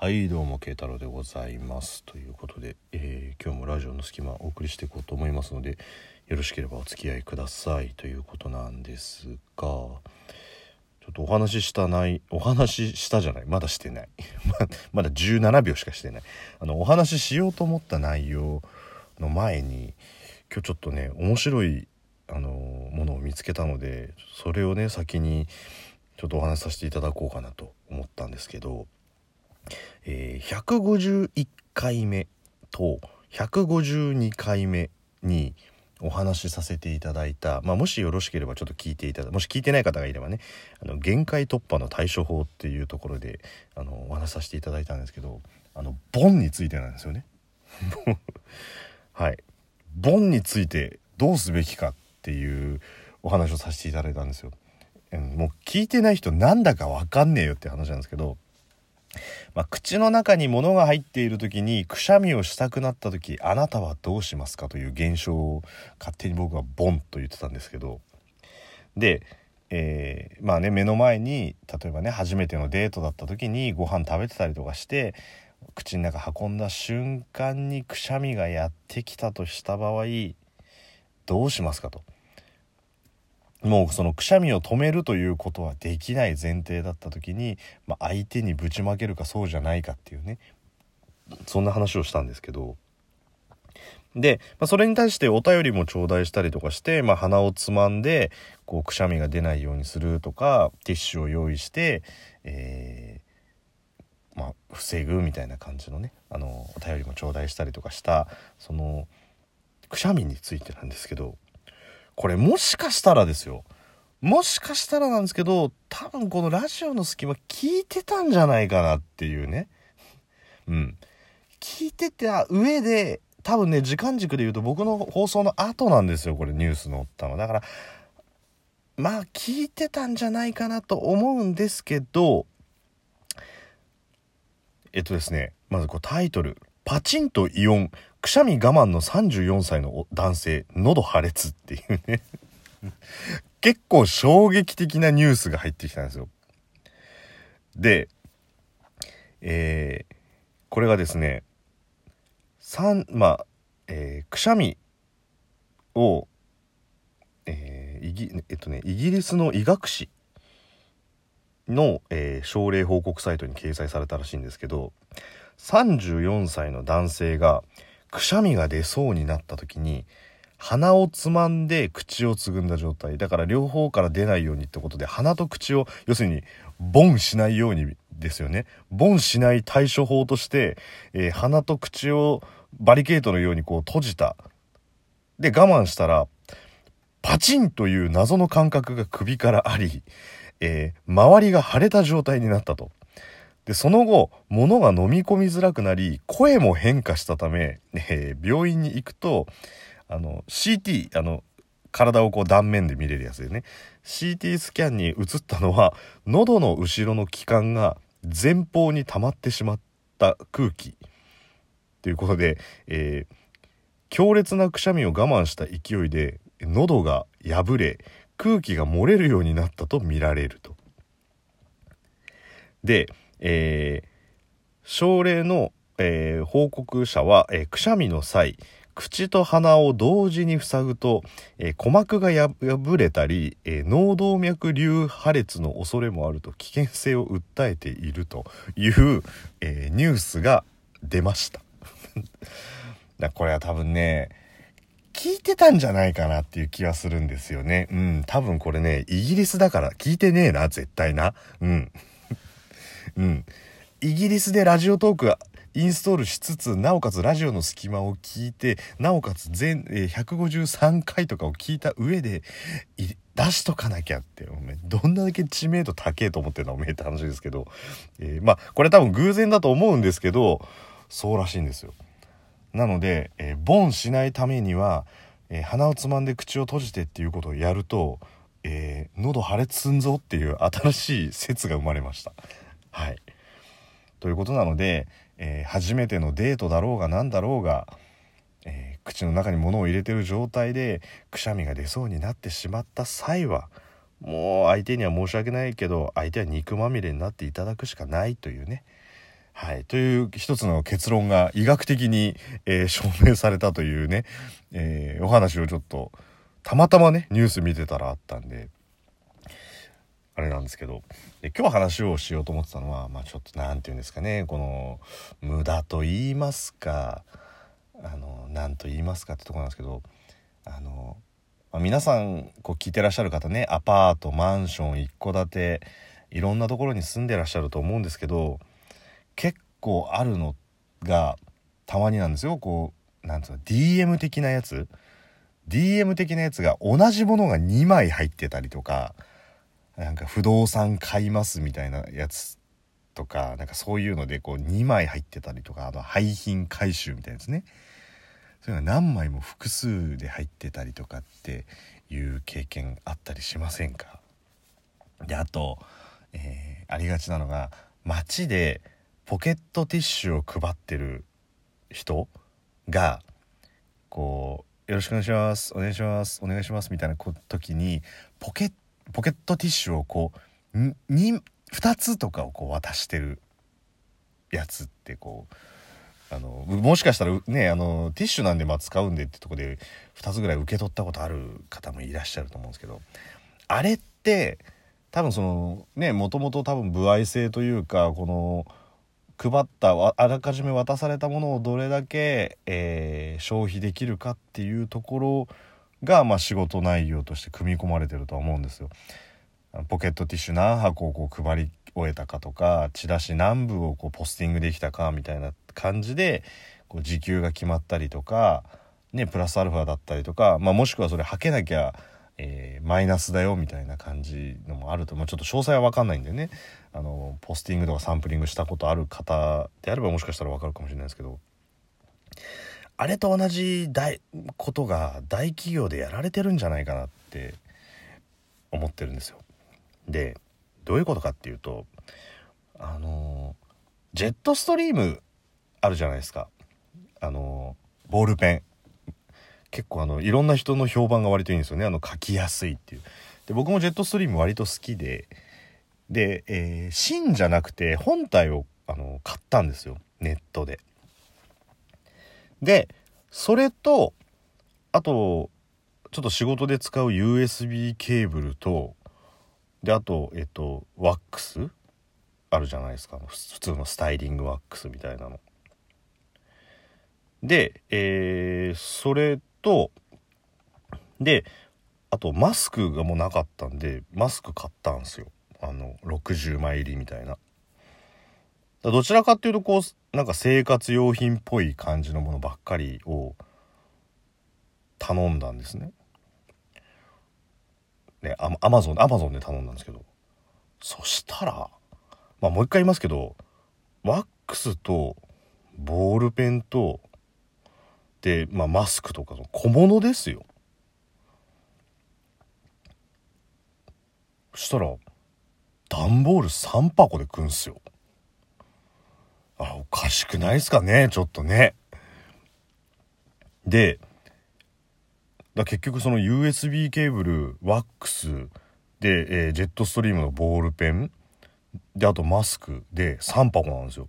はいどうも慶太郎でございます。ということで、えー今日もラジオの隙間お送りしていこうと思いますのでよろしければお付き合いくださいということなんですがちょっとお話ししたないお話ししたじゃないまだしてない。まだ17秒しかしてない。あのお話ししようと思った内容の前に今日ちょっとね面白いあのものを見つけたのでそれをね先にちょっとお話しさせていただこうかなと思ったんですけどえー151回目と152回目にお話しさせていただいた、まあ、もしよろしければちょっと聞いていただもし聞いてない方がいればねあの限界突破の対処法っていうところであのお話しさせていただいたんですけどあのボンについてなんですよね。はいボンについてどうすべきかっていうお話をさせていただいたんですよ。もう聞いてない人なんだかわかんねえよって話なんですけどまあ、口の中に物が入っている時にくしゃみをしたくなった時あなたはどうしますかという現象を勝手に僕はボンと言ってたんですけどで、えーまあね目の前に例えばね初めてのデートだった時にご飯食べてたりとかして口の中運んだ瞬間にくしゃみがやってきたとした場合どうしますかと。もうそのくしゃみを止めるということはできない前提だった時に、まあ、相手にぶちまけるかそうじゃないかっていうね。そんな話をしたんですけど。で、まあ、それに対してお便りも頂戴したりとかして、まあ、鼻をつまんでこうくしゃみが出ないようにするとかティッシュを用意して、えーまあ、防ぐみたいな感じのねあのお便りも頂戴したりとかしたそのくしゃみについてなんですけど。これもしかしたらですよ。もしかしたらなんですけど多分このラジオの隙間聞いてたんじゃないかなっていうね。うん。聞いてた上で多分ね時間軸で言うと僕の放送の後なんですよこれニュース載ったのだからまあ聞いてたんじゃないかなと思うんですけどえっとですねまずこうタイトル「パチンとイオンくしゃみ我慢の34歳の男性喉破裂」っていうね 結構衝撃的なニュースが入ってきたんですよ。で、えーこれがですね三まあ、えーくしゃみを、えーイギえっとね、イギリスの医学誌の、えー症例報告サイトに掲載されたらしいんですけど34歳の男性がくしゃみが出そうになった時に鼻をつまんで口をつぐんだ状態。だから両方から出ないようにってことで鼻と口を要するにボンしないようにですよね。ボンしない対処法として、えー鼻と口をバリケードのようにこう閉じた。で我慢したらパチンという謎の感覚が首からあり、えー周りが腫れた状態になったと。で、その後、物が飲み込みづらくなり、声も変化したため、えー病院に行くと、あの、CT、あの、体をこう断面で見れるやつでね、CT スキャンに映ったのは、喉の後ろの気管が前方に溜まってしまった空気。ということで、えー強烈なくしゃみを我慢した勢いで喉が破れ空気が漏れるようになったと見られると。で、えー症例の、えー報告者は、えーくしゃみの際口と鼻を同時に塞ぐと、えー鼓膜が破れたり、えー脳動脈瘤破裂の恐れもあると危険性を訴えているという、えーニュースが出ました。これは多分ね聞いてたんじゃないかなっていう気はするんですよね。うん、多分これね、イギリスだから聞いてねえな、絶対な。うん。うん。イギリスでラジオトークがインストールしつつ、なおかつラジオの隙間を聞いて、なおかつ全、えー153回とかを聞いた上で、出しとかなきゃって、おめどんだけ知名度高えと思ってんのおめえって話ですけど、えーまあ、これ多分偶然だと思うんですけど、そうらしいんですよ。なので、えーボンしないためには、えー鼻をつまんで口を閉じてっていうことをやると、えー喉破裂すんぞっていう新しい説が生まれました。はい。ということなので、えー初めてのデートだろうが何だろうが、えー口の中に物を入れてる状態でくしゃみが出そうになってしまった際はもう相手には申し訳ないけど相手は肉まみれになっていただくしかないというねはい。という一つの結論が医学的に、えー、証明されたというね、え、お話をちょっと、たまたまね、ニュース見てたらあったんで、あれなんですけど、で今日話をしようと思ってたのは、まあちょっと何て言うんですかね、この、無駄と言いますか、あの、何と言いますかってとこなんですけど、あの、まあ、皆さんこう聞いてらっしゃる方ねアパートマンション一戸建ていろんなところに住んでらっしゃると思うんですけど結構あるのがたまになんですよ。こうなんつうの DM 的なやつ？DM 的なやつが同じものが2枚入ってたりとかなんか不動産買いますみたいなやつとかなんかそういうのでこう2枚入ってたりとかあの廃品回収みたいなやつね。それが何枚も複数で入ってたりとかっていう経験あったりしませんか？であと、えー、ありがちなのが街でポケットティッシュを配ってる人がこう「よろしくお願いしますお願いしますお願いします」みたいな時にポケッポケットティッシュをこう2つとかをこう渡してるやつってこうあのもしかしたらねあのティッシュなんでまあ使うんでってとこで2つぐらい受け取ったことある方もいらっしゃると思うんですけどあれって多分そのねもともと多分歩合制というかこの配ったあらかじめ渡されたものをどれだけ、えー、消費できるかっていうところが、まあ、仕事内容として組み込まれてるとは思うんですよ。ポケットティッシュ何箱をこう配り終えたかとかチラシ何部をこうポスティングできたかみたいな感じでこう時給が決まったりとか、ね、プラスアルファだったりとか、まあ、もしくはそれはけなきゃ、えー、マイナスだよみたいな感じのもあると、まあ、ちょっと詳細は分かんないんでねあのポスティングとかサンプリングしたことある方であればもしかしたら分かるかもしれないですけどあれと同じ大ことが大企業でやられてるんじゃないかなって思ってるんですよ。でどういうことかっていうとあのジェットストリームあるじゃないですか。あのボールペン。結構あのいろんな人の評判が割といいんですよね。あの書きやすいっていう。で僕もジェットストリーム割と好きで。で、えー、芯じゃなくて本体をあの買ったんですよ。ネットで。でそれとあとちょっと仕事で使う USB ケーブルとであとえっとワックスあるじゃないですか普通のスタイリングワックスみたいなの。で、えー、それとであとマスクがもうなかったんでマスク買ったんすよあの60枚入りみたいな。どちらかっていうとこうなんか生活用品っぽい感じのものばっかりを頼んだんですね。ね、アマゾン、アマゾンで頼んだんですけど、そしたら、まあもう一回言いますけど、ワックスとボールペンと、で、まあマスクとか小物ですよ。そしたら、段ボール3箱で食うんすよ。あ、おかしくないっすかね？ちょっとね。で、だ結局その USB ケーブルワックスで、えー、ジェットストリームのボールペンであとマスクで3箱なんですよ。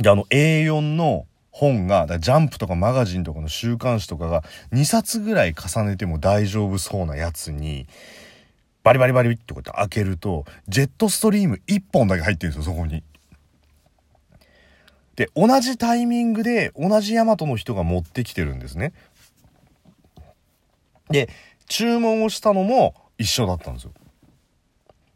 であの A4 の本がジャンプとかマガジンとかの週刊誌とかが2冊ぐらい重ねても大丈夫そうなやつにバリバリバリってこうやって開けるとジェットストリーム1本だけ入ってるんですよそこに。で同じタイミングで同じヤマトの人が持ってきてるんですね。で、注文をしたのも一緒だったんですよ。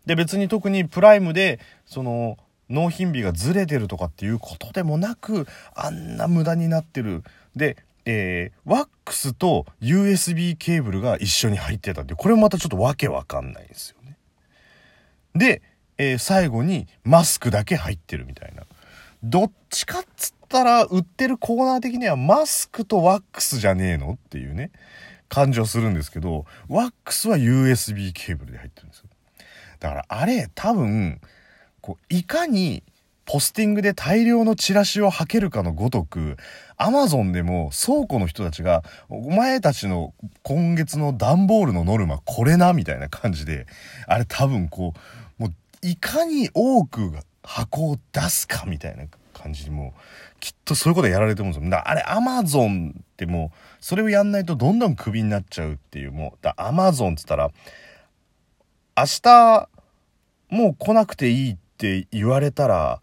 で、別に特にプライムで、その、納品日がずれてるとかっていうことでもなく、あんな無駄になってる。で、えー、ワックスと USB ケーブルが一緒に入ってたんで、これもまたちょっとわけわかんないんですよね。で、えー、最後にマスクだけ入ってるみたいな。どっちかっつったら、売ってるコーナー的にはマスクとワックスじゃねえのっていうね。感じはするんですけど、ワックスは USB ケーブルで入ってるんですよ。だからあれ多分、こう、いかにポスティングで大量のチラシを履けるかのごとく、アマゾンでも倉庫の人たちが、お前たちの今月の段ボールのノルマこれな、みたいな感じで、あれ多分こう、もういかに多くが箱を出すかみたいな感じにもきっとそういうことやられてるんですよ。だあれアマゾンってもうそれをやんないとどんどんクビになっちゃうっていうもうだアマゾンっつったら明日もう来なくていいって言われたら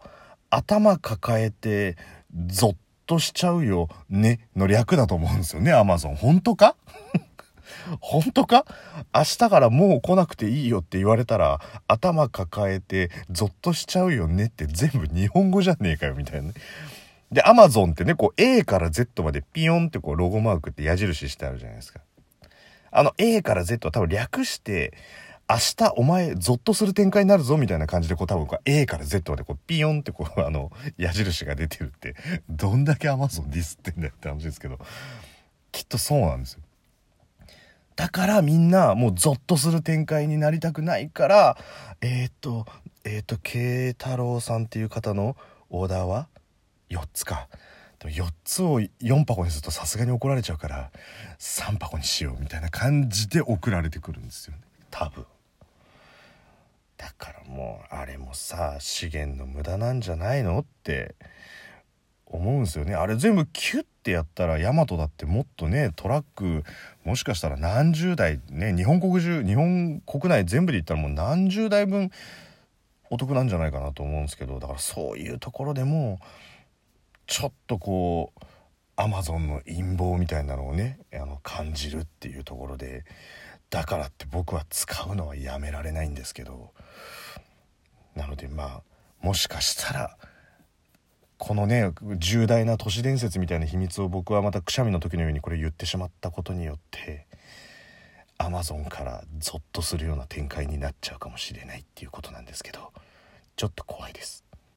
頭抱えてゾッとしちゃうよねの略だと思うんですよねアマゾン本当か？本当か？明日からもう来なくていいよって言われたら頭抱えてゾッとしちゃうよねって全部日本語じゃねえかよみたいなね。で、アマゾンってね、こう A から Z までピヨンってこうロゴマークって矢印してあるじゃないですか。あの A から Z は多分略して、明日お前ゾッとする展開になるぞみたいな感じでこう多分こう A から Z までこうピヨンってこう あの矢印が出てるってどんだけ Amazon ディスってんだよって話ですけどきっとそうなんですよ。だからみんなもうゾッとする展開になりたくないからえっ、ー、とえっ、ー、と慶太郎さんっていう方のオーダーは4つか。でも4つを4箱にするとさすがに怒られちゃうから3箱にしようみたいな感じで送られてくるんですよね。多分。だからもうあれもさ資源の無駄なんじゃないのって。思うんですよね。あれ全部キュッてやったらヤマトだってもっとねトラックもしかしたら何十台ね日本国中日本国内全部で言ったらもう何十台分お得なんじゃないかなと思うんですけどだからそういうところでもちょっとこうアマゾンの陰謀みたいなのをねあの感じるっていうところでだからって僕は使うのはやめられないんですけどなのでまあもしかしたらこのね重大な都市伝説みたいな秘密を僕はまたくしゃみの時のようにこれ言ってしまったことによってアマゾンからゾッとするような展開になっちゃうかもしれないっていうことなんですけどちょっと怖いです。